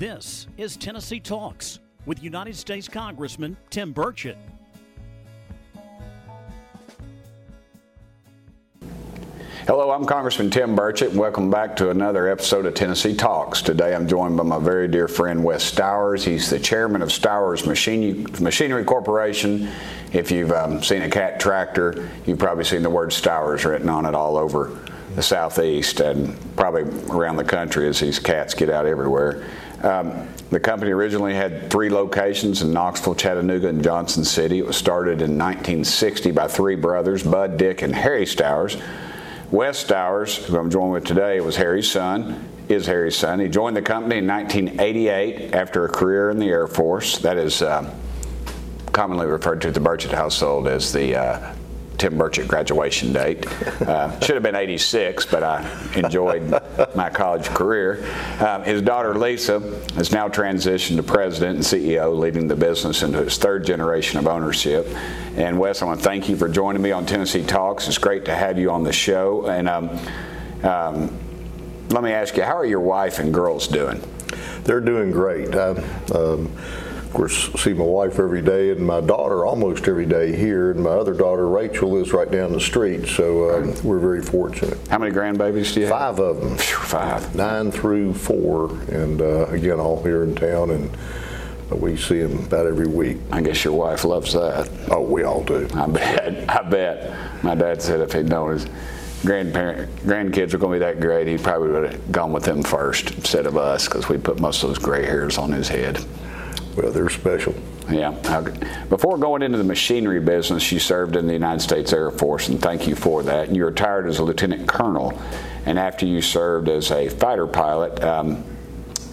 This is Tennessee Talks with United States Congressman Tim Burchett. Hello, I'm Congressman Tim Burchett, and welcome back to another episode of Tennessee Talks. Today I'm joined by my very dear friend Wes Stowers. He's the chairman of Stowers Machinery Corporation. If you've um, seen a cat tractor, you've probably seen the word Stowers written on it all over the southeast and probably around the country as these cats get out everywhere. Um, the company originally had three locations in Knoxville, Chattanooga, and Johnson City. It was started in 1960 by three brothers, Bud, Dick, and Harry Stowers. Wes Stowers, who I'm joined with today, was Harry's son, is Harry's son. He joined the company in 1988 after a career in the Air Force. That is uh, commonly referred to the Burchett household as the uh, Tim Burchett graduation date. Uh, should have been 86, but I enjoyed my college career. Um, his daughter Lisa has now transitioned to president and CEO, leading the business into its third generation of ownership. And Wes, I want to thank you for joining me on Tennessee Talks. It's great to have you on the show. And um, um, let me ask you, how are your wife and girls doing? They're doing great. Um, of course, see my wife every day and my daughter almost every day here, and my other daughter Rachel lives right down the street. So um, we're very fortunate. How many grandbabies do you have? Five of them. Five. Nine through four, and uh, again all here in town, and we see them about every week. I guess your wife loves that. Oh, we all do. I bet. I bet. My dad said if he'd known his grandparent grandkids were going to be that great, he probably would have gone with them first instead of us because we put most of those gray hairs on his head. Well, they're special. Yeah. Before going into the machinery business, you served in the United States Air Force, and thank you for that. You retired as a lieutenant colonel, and after you served as a fighter pilot um,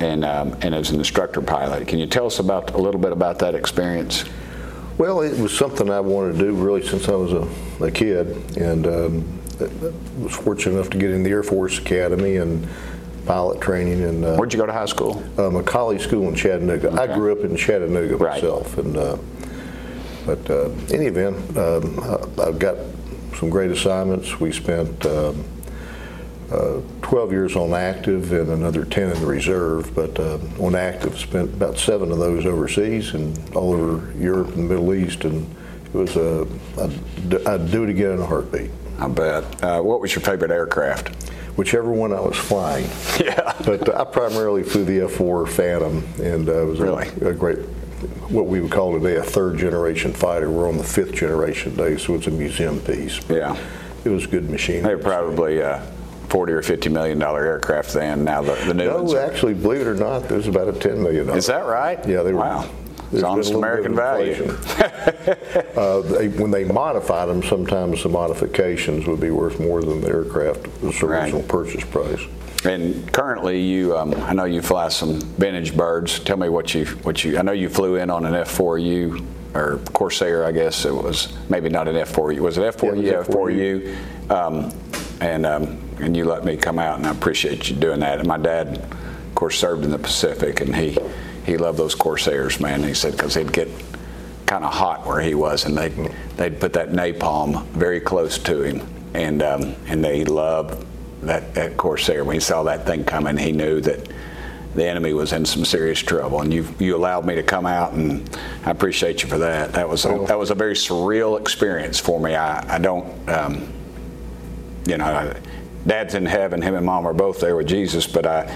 and um, and as an instructor pilot, can you tell us about a little bit about that experience? Well, it was something I wanted to do really since I was a, a kid, and um, I was fortunate enough to get in the Air Force Academy and pilot training. And uh, where'd you go to high school? Um, McCallie school in Chattanooga. Okay. I grew up in Chattanooga right. myself, and uh, but uh, any event, um, I've got some great assignments. We spent. Um, uh, 12 years on active and another 10 in the reserve, but uh, on active spent about seven of those overseas and all over Europe and the Middle East, and it was a, I'd, I'd do it again in a heartbeat. I bet. Uh, what was your favorite aircraft? Whichever one I was flying. Yeah. but I primarily flew the F-4 Phantom, and uh, it was really? a, a, great, what we would call today a third generation fighter. We're on the fifth generation today, so it's a museum piece. But yeah. It was a good machine. They were probably. Uh, 40 or 50 million dollar aircraft then now the, the new no, ones are, actually believe it or not there's about a 10 million is that right yeah they were wow it's honest American value. uh, they, when they modified them, sometimes the modifications would be worth more than the aircraft original right. purchase price. And currently, you, um, I know you fly some vintage birds. Tell me what you, what you. I know you flew in on an F4U or Corsair, I guess it was. Maybe not an F4U. Was it F4U? Yeah, F4U. Um, and um, and you let me come out, and I appreciate you doing that. And my dad, of course, served in the Pacific, and he he loved those Corsairs, man. He said because he'd get kind of hot where he was, and they'd they'd put that napalm very close to him, and um, and they loved that, that Corsair. When he saw that thing coming, he knew that the enemy was in some serious trouble. And you you allowed me to come out, and I appreciate you for that. That was a, that was a very surreal experience for me. I I don't. Um, you know, Dad's in heaven. Him and Mom are both there with Jesus, but I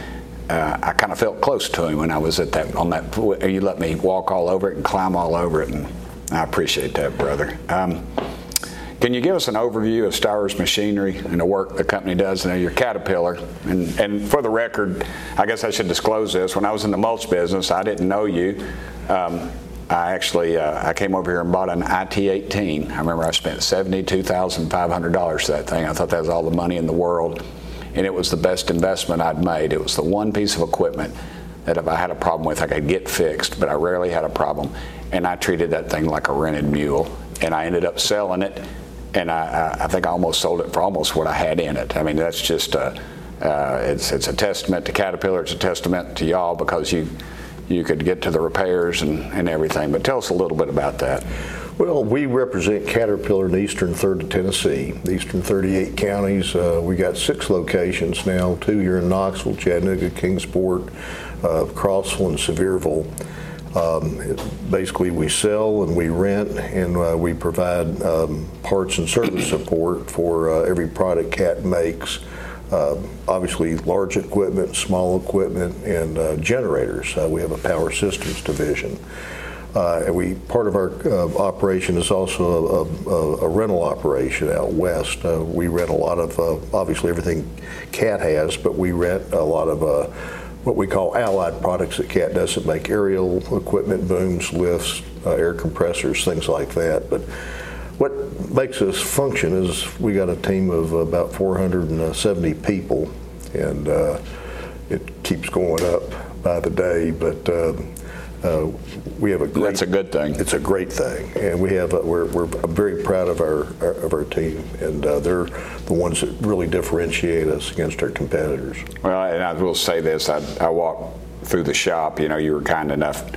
uh, I kind of felt close to him when I was at that on that. You let me walk all over it and climb all over it, and I appreciate that, brother. Um, can you give us an overview of Stowers Machinery and the work the company does? And your Caterpillar, and, and for the record, I guess I should disclose this. When I was in the mulch business, I didn't know you. Um, I actually uh, I came over here and bought an IT-18. I remember I spent seventy-two thousand five hundred dollars for that thing. I thought that was all the money in the world and it was the best investment I'd made. It was the one piece of equipment that if I had a problem with, I could get fixed, but I rarely had a problem. And I treated that thing like a rented mule, and I ended up selling it, and I, I think I almost sold it for almost what I had in it. I mean, that's just a, uh, it's, it's a testament to Caterpillar, it's a testament to y'all because you you could get to the repairs and, and everything. But tell us a little bit about that. Well, we represent Caterpillar in the eastern third of Tennessee, the eastern 38 counties. Uh, we got six locations now, two here in Knoxville, Chattanooga, Kingsport, uh, Crossville, and Sevierville. Um, basically, we sell and we rent, and uh, we provide um, parts and service support for uh, every product CAT makes. Uh, obviously, large equipment, small equipment, and uh, generators. Uh, we have a power systems division. Uh, and we part of our uh, operation is also a, a, a, rental operation out west. Uh, we rent a lot of uh, obviously everything CAT has, but we rent a lot of uh, what we call allied products that CAT doesn't make: aerial equipment, booms, lifts, uh, air compressors, things like that. But what makes us function is we got a team of about 470 people, and it keeps going up by the day, but uh, we have a great. That's a good thing. It's a great thing, and we have. A, we're, we're very proud of our, our of our team, and uh, they're the ones that really differentiate us against our competitors. Well, and I will say this: I, I walked through the shop. You know, you were kind enough.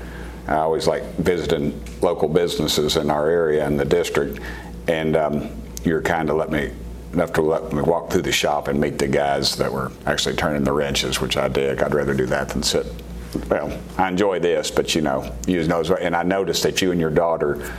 I always like visiting local businesses in our area and the district, and um, you were kind of let me enough to let me walk through the shop and meet the guys that were actually turning the wrenches, which I dig. I'd rather do that than sit well, I enjoy this, but you know, you know, and I noticed that you and your daughter,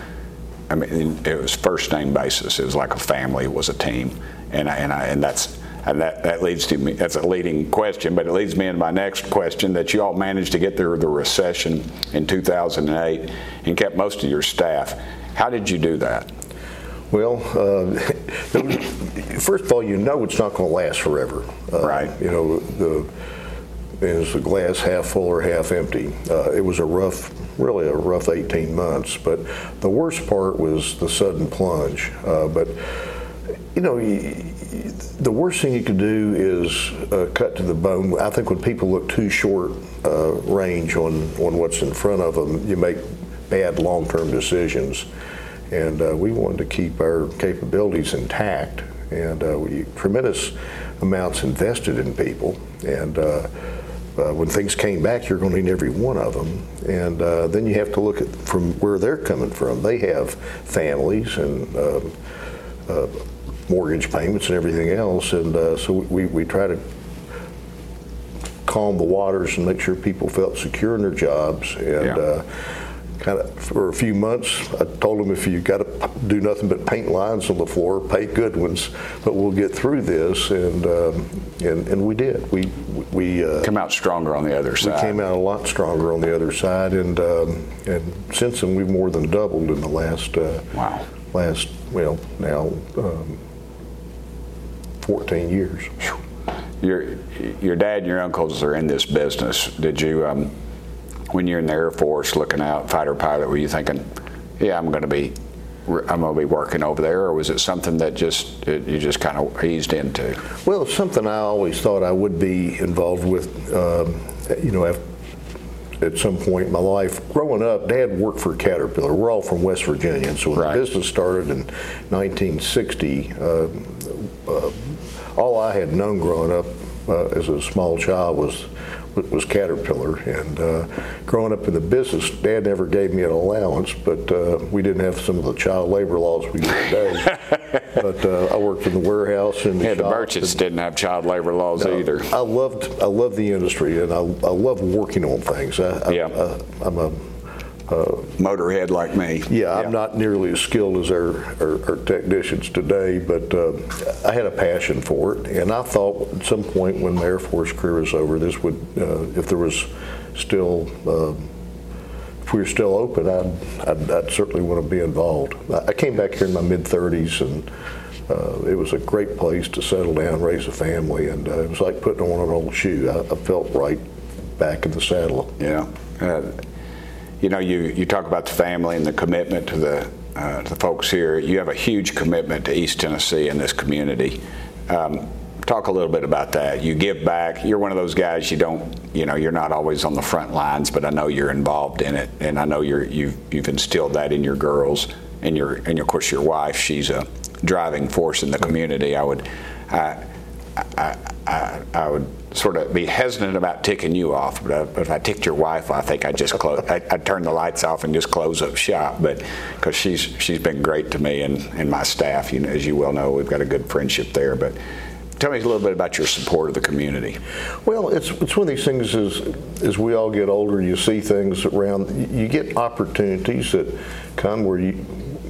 I mean, it was first name basis. It was like a family. It was a team, and I, and I, and that's and that, that leads to me. That's a leading question, but it leads me into my next question. That you all managed to get through the recession in 2008 and kept most of your staff. How did you do that? Well, uh, first of all, you know it's not going to last forever. Uh, right. You know the is the glass half full or half empty. Uh, it was a rough, really a rough 18 months, but the worst part was the sudden plunge. Uh, but you know, the worst thing you could do is uh, cut to the bone. I think when people look too short uh, range on on what's in front of them, you make bad long-term decisions. And uh, we wanted to keep our capabilities intact, and uh, we tremendous amounts invested in people, and uh, when things came back, you're going to need every one of them. And uh, then you have to look at from where they're coming from. They have families and uh, uh mortgage payments and everything else. And uh, so we, we try to calm the waters and make sure people felt secure in their jobs. And yeah uh, kind of for a few months. I told them if you got to do nothing but paint lines on the floor, paint good ones, but we'll get through this, and um, and, and we did. We we uh, come out stronger on the other side. We came out a lot stronger on the other side, and um, and since then we've more than doubled in the last uh, wow last well now um, 14 years. Your your dad and your uncles are in this business. Did you? When you're in the Air Force looking out, fighter pilot, were you thinking, yeah, I'm going to be I'm going to be working over there, or was it something that just it, you just kind of eased into? Well, it's something I always thought I would be involved with. Um, you know, at some point in my life, growing up, Dad worked for Caterpillar. We're all from West Virginia, and so when right. the business started in 1960, uh, uh, all I had known growing up uh, as a small child was was Caterpillar. And uh, growing up in the business, Dad never gave me an allowance, but uh, we didn't have some of the child labor laws we do today. but uh, I worked in the warehouse and the yeah, the merchants didn't have child labor laws no, either. I loved I loved the industry, and I, I love working on things. I, yeah. I, I'm a motorhead like me. Yeah, yeah, I'm not nearly as skilled as our, our, our technicians today, but uh, I had a passion for it, and I thought at some point when my Air Force career was over, this would, uh, if there was still, uh, if we were still open, I'd, I'd, I'd, certainly want to be involved. I came back here in my mid 30s, and uh, it was a great place to settle down, raise a family, and uh, it was like putting on an old shoe. I, I felt right back in the saddle. Yeah you know, you, you talk about the family and the commitment to the, uh, to the folks here. You have a huge commitment to East Tennessee and this community. Um, talk a little bit about that. You give back. You're one of those guys. You don't, you know, you're not always on the front lines, but I know you're involved in it, and I know you're you've you've instilled that in your girls and your and of course your wife. She's a driving force in the community. I would, I, I, I, I would sort of be hesitant about ticking you off, but, uh, but if I ticked your wife, I think I'd just close. I, I'd turn the lights off and just close up shop. But because she's she's been great to me and, and my staff, you know, as you well know, we've got a good friendship there. But tell me a little bit about your support of the community. Well, it's it's one of these things as as we all get older, you see things around. You get opportunities that come where you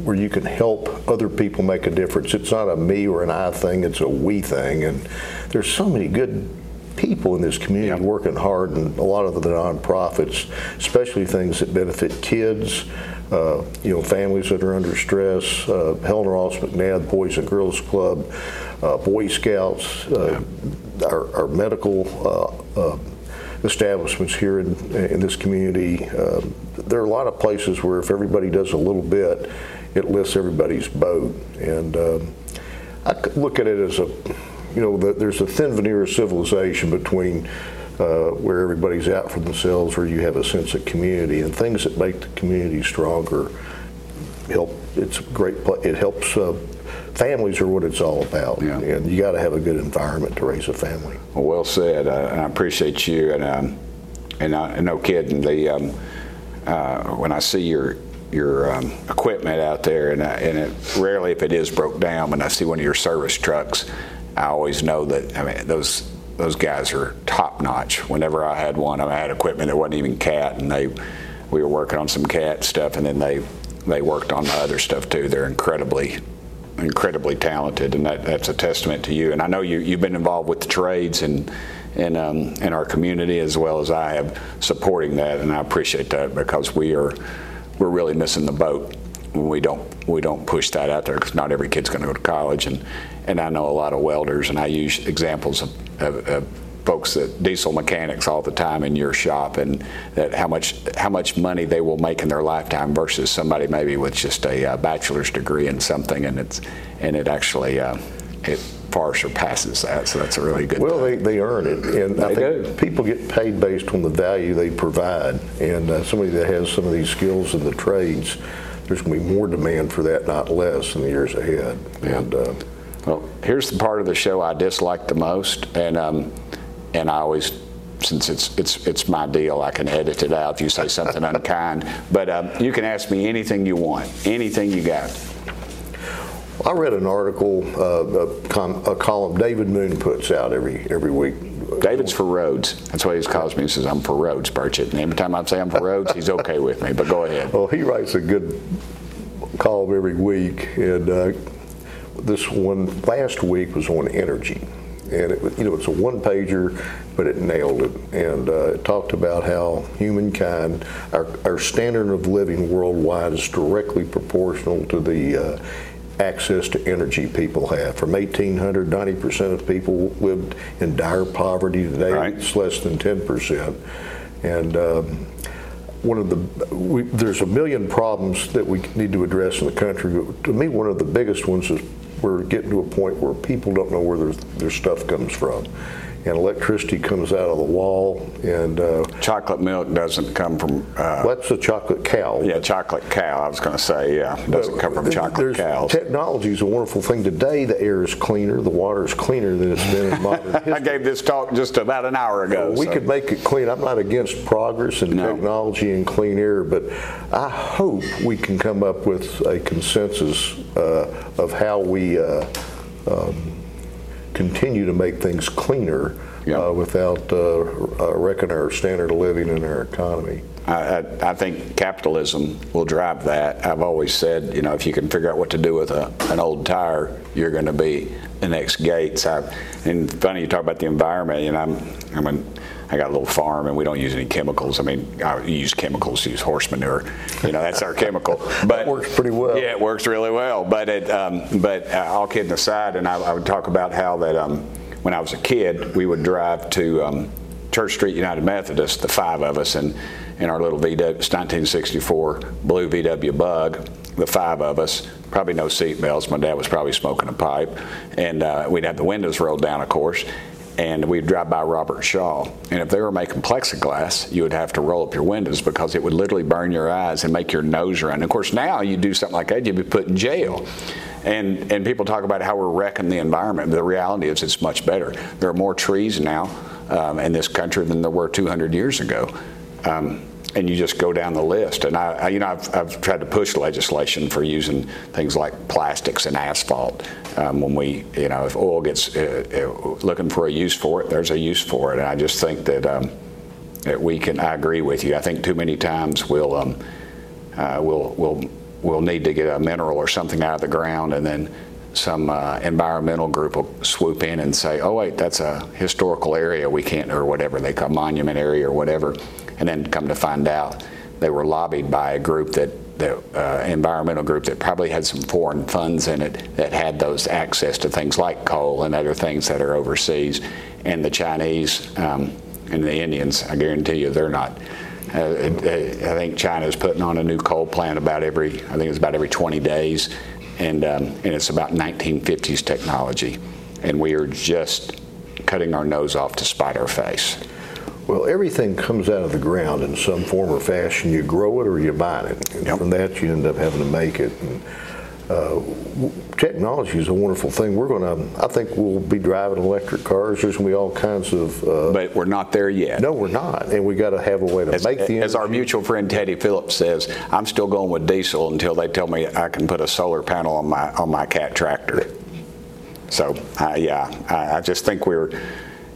where you can help other people make a difference. It's not a me or an I thing; it's a we thing. And there's so many good people in this community working hard, and a lot of the nonprofits, especially things that benefit kids. Uh, you know, families that are under stress. Uh, Helen Ross McNabb Boys and Girls Club, uh, Boy Scouts, uh, our, our, medical uh, uh, establishments here in, in this community. Um, there are a lot of places where if everybody does a little bit, it lifts everybody's boat. And um, I look at it as a, you know, the, there's a thin veneer of civilization between uh, where everybody's out for themselves, where you have a sense of community and things that make the community stronger. Help. It's a great. It helps. Uh, families are what it's all about, yeah. and you got to have a good environment to raise a family. Well, well said. Uh, I appreciate you, and um, and I, no kidding. The um, uh, when I see your your um, equipment out there, and, I, and it, rarely if it is broke down, when I see one of your service trucks, I always know that. I mean, those those guys are top notch. Whenever I had one, I had equipment that wasn't even cat, and they we were working on some cat stuff, and then they they worked on the other stuff too. They're incredibly incredibly talented, and that, that's a testament to you. And I know you you've been involved with the trades and. In, um, in our community as well as I have supporting that, and I appreciate that because we are we're really missing the boat when we don't we don't push that out there because not every kid's going to go to college and and I know a lot of welders and I use examples of, of, of folks that diesel mechanics all the time in your shop and that how much how much money they will make in their lifetime versus somebody maybe with just a uh, bachelor's degree in something and it's and it actually uh, it far surpasses that so that's a really good well they, they earn it and they I think do. people get paid based on the value they provide and uh, somebody that has some of these skills in the trades there's going to be more demand for that not less in the years ahead yeah. and uh, well here's the part of the show I dislike the most and um, and I always since it's it's it's my deal, I can edit it out if you say something unkind. But um, you can ask me anything you want, anything you got. I read an article, uh, a, com- a, column David Moon puts out every every week. David's for Rhodes. That's why he calls me. He says, I'm for Rhodes, Burchett. And every time I say I'm for Rhodes, he's okay with me. But go ahead. Well, he writes a good column every week. And uh, this one last week was on energy and it you know it's a one pager, but it nailed it, and uh, it talked about how humankind, our, our standard of living worldwide is directly proportional to the uh, access to energy people have. From 1800, 90% of people lived in dire poverty. Today, right. it's less than 10%, and um, one of the we, there's a million problems that we need to address in the country. To me, one of the biggest ones is we're getting to a point where people don't know where their, their stuff comes from and electricity comes out of the wall. And uh, chocolate milk doesn't come from. Uh, that's a chocolate cow. Yeah, chocolate cow. I was going to say, yeah, it doesn't come from chocolate cows. Technology is a wonderful thing. Today, the air is cleaner, the water is cleaner than it's been in modern history. I gave this talk just about an hour ago. we so. could make it clean. I'm not against progress in no. technology and clean air, but I hope we can come up with a consensus of how we. Uh, um, continue to make things cleaner uh, without uh, uh, wrecking our standard of living and our economy. I, I, think capitalism will drive that. I've always said, you know, if you can figure out what to do with a, an old tire, you're going to be the next Gates. I, and funny you talk about the environment, and I'm, I'm an, I got a little farm and we don't use any chemicals. I mean, I use chemicals, use horse manure. You know, that's our chemical. But it works pretty well. Yeah, it works really well. But it, um, but uh, all kidding aside, and I, I, would talk about how that um, when I was a kid, we would drive to um, Church Street United Methodist, the five of us, and in our little VW, 1964 blue VW Bug, the five of us, probably no seat belts. My dad was probably smoking a pipe, and uh, we'd have the windows rolled down, of course and we'd drive by Robert Shaw. And if they were making plexiglass, you would have to roll up your windows because it would literally burn your eyes and make your nose run. Of course, now you do something like that, you'd be put in jail. And and people talk about how we're wrecking the environment. But The reality is, it's much better. There are more trees now um, in this country than there were 200 years ago. Um, and you just go down the list. And I, I you know, I've, I've, tried to push legislation for using things like plastics and asphalt. Um, when we, you know, if oil gets uh, uh, looking for a use for it, there's a use for it. And I just think that, um, that we can. I agree with you. I think too many times we'll um, uh, we'll we'll we'll need to get a mineral or something out of the ground, and then some uh, environmental group will swoop in and say, "Oh wait, that's a historical area. We can't," or whatever they call monument area or whatever, and then come to find out they were lobbied by a group that. The uh, environmental group that probably had some foreign funds in it that had those access to things like coal and other things that are overseas, and the Chinese um, and the Indians. I guarantee you, they're not uh, I think China is putting on a new coal plant about every, I think it's about every 20 days, and, um, and it's about 1950s technology. And we are just cutting our nose off to spite our face. Well, everything comes out of the ground in some form or fashion. You grow it or you buy it. And yep. from that, you end up having to make it. And, uh, technology is a wonderful thing. We're going to, I think we'll be driving electric cars. There's going to be all kinds of. Uh, but we're not there yet. No, we're not. And we got to have a way to as, make the energy. As our mutual friend Teddy Phillips says, I'm still going with diesel until they tell me I can put a solar panel on my on my cat tractor. So, yeah, I, I, just think we're.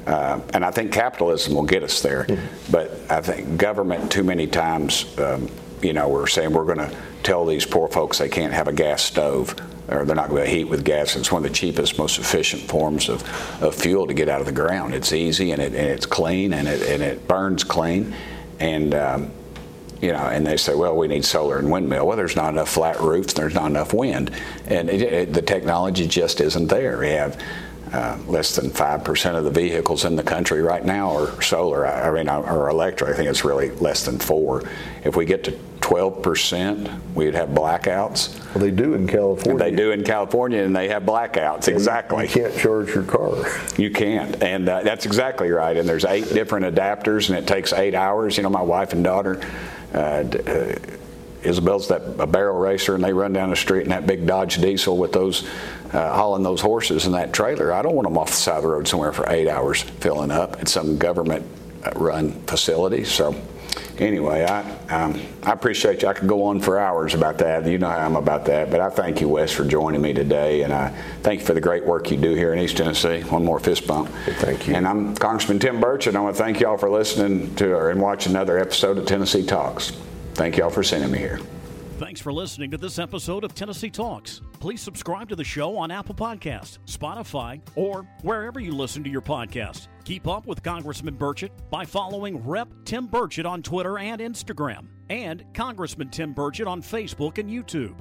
Uh, and I think capitalism will get us there, mm-hmm. but I think government too many times, um, you know, we're saying we're going to tell these poor folks they can't have a gas stove or they're not going to heat with gas. It's one of the cheapest, most efficient forms of, of fuel to get out of the ground. It's easy and, it, and it's clean and it, and it burns clean. And, um, you know, and they say, well, we need solar and windmill. Well, there's not enough flat roofs, there's not enough wind. And it, the technology just isn't there. We have uh, less than 5% of the vehicles in the country right now are solar, I mean, or electric. I think it's really less than 4 If we get to 12%, we'd have blackouts. Well, they do in California. They do in California, and they have blackouts. exactly. You can't charge your car. You can't, and uh, that's exactly right. And there's eight different adapters, and it takes eight hours. You know, my wife and daughter. Uh, uh, Isabel's that a barrel racer, and they run down the street in that big Dodge diesel with those uh, hauling those horses in that trailer. I don't want them off the side of the road somewhere for eight hours filling up at some government-run facility. So anyway, I um, I appreciate you. I could go on for hours about that. You know how I'm about that. But I thank you, Wes, for joining me today, and I thank you for the great work you do here in East Tennessee. One more fist bump. Thank you. And I'm Congressman Tim Burchett, and I want to thank y'all for listening to and watching another episode of Tennessee Talks. Thank y'all for sending me here. Thanks for listening to this episode of Tennessee Talks. Please subscribe to the show on Apple Podcasts, Spotify, or wherever you listen to your podcast. Keep up with Congressman Burchett by following Rep. Tim Burchett on Twitter and Instagram, and Congressman Tim Burchett on Facebook and YouTube.